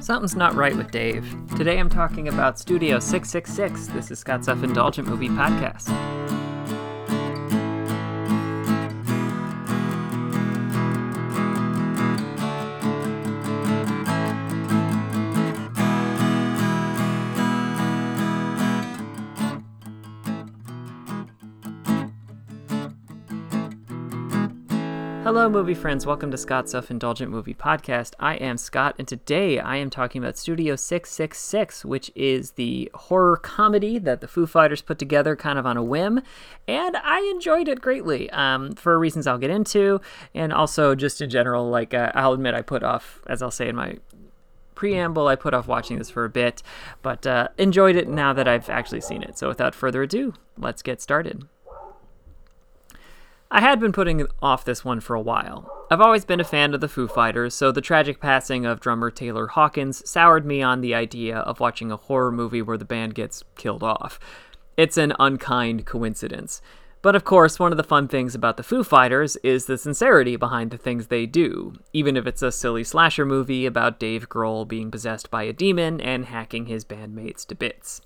Something's not right with Dave. Today I'm talking about Studio 666. This is Scott's Self Indulgent Movie Podcast. Hello, movie friends. Welcome to Scott's Self Indulgent Movie Podcast. I am Scott, and today I am talking about Studio 666, which is the horror comedy that the Foo Fighters put together kind of on a whim, and I enjoyed it greatly um, for reasons I'll get into, and also just in general. Like, uh, I'll admit, I put off, as I'll say in my preamble, I put off watching this for a bit, but uh, enjoyed it now that I've actually seen it. So, without further ado, let's get started. I had been putting off this one for a while. I've always been a fan of the Foo Fighters, so the tragic passing of drummer Taylor Hawkins soured me on the idea of watching a horror movie where the band gets killed off. It's an unkind coincidence. But of course, one of the fun things about the Foo Fighters is the sincerity behind the things they do, even if it's a silly slasher movie about Dave Grohl being possessed by a demon and hacking his bandmates to bits.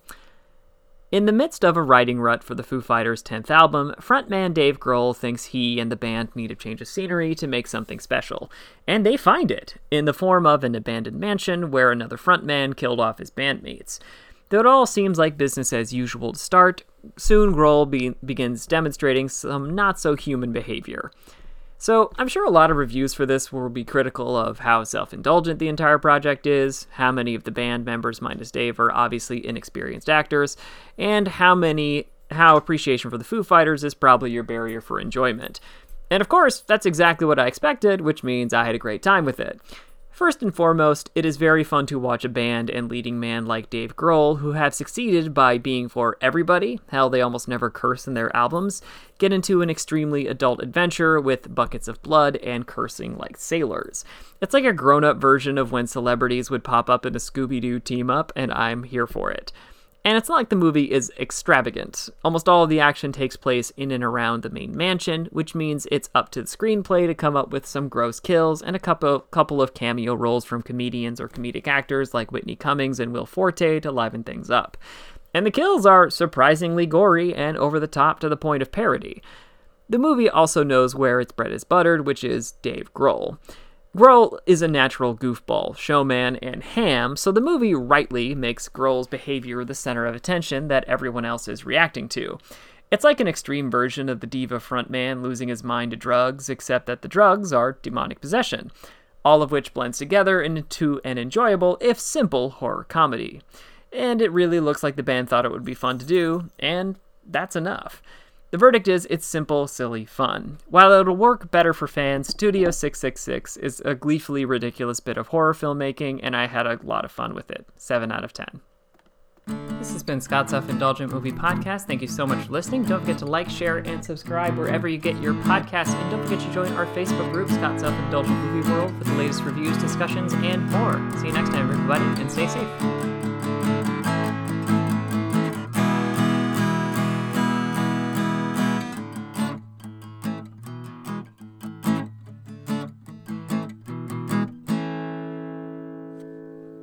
In the midst of a writing rut for the Foo Fighters' 10th album, frontman Dave Grohl thinks he and the band need a change of scenery to make something special. And they find it, in the form of an abandoned mansion where another frontman killed off his bandmates. Though it all seems like business as usual to start, soon Grohl be- begins demonstrating some not so human behavior. So, I'm sure a lot of reviews for this will be critical of how self indulgent the entire project is, how many of the band members, minus Dave, are obviously inexperienced actors, and how many how appreciation for the Foo Fighters is probably your barrier for enjoyment. And of course, that's exactly what I expected, which means I had a great time with it. First and foremost, it is very fun to watch a band and leading man like Dave Grohl, who have succeeded by being for everybody, hell, they almost never curse in their albums, get into an extremely adult adventure with buckets of blood and cursing like sailors. It's like a grown up version of when celebrities would pop up in a Scooby Doo team up, and I'm here for it. And it's not like the movie is extravagant. Almost all of the action takes place in and around the main mansion, which means it's up to the screenplay to come up with some gross kills and a couple couple of cameo roles from comedians or comedic actors like Whitney Cummings and Will Forte to liven things up. And the kills are surprisingly gory and over the top to the point of parody. The movie also knows where its bread is buttered, which is Dave Grohl. Grohl is a natural goofball, showman, and ham, so the movie rightly makes Grohl's behavior the center of attention that everyone else is reacting to. It's like an extreme version of the diva frontman losing his mind to drugs, except that the drugs are demonic possession, all of which blends together into an enjoyable, if simple, horror comedy. And it really looks like the band thought it would be fun to do, and that's enough. The verdict is it's simple, silly fun. While it'll work better for fans, Studio 666 is a gleefully ridiculous bit of horror filmmaking, and I had a lot of fun with it. 7 out of 10. This has been Scott's Self Indulgent Movie Podcast. Thank you so much for listening. Don't forget to like, share, and subscribe wherever you get your podcasts. And don't forget to join our Facebook group, Scott's Self Indulgent Movie World, for the latest reviews, discussions, and more. See you next time, everybody, and stay safe.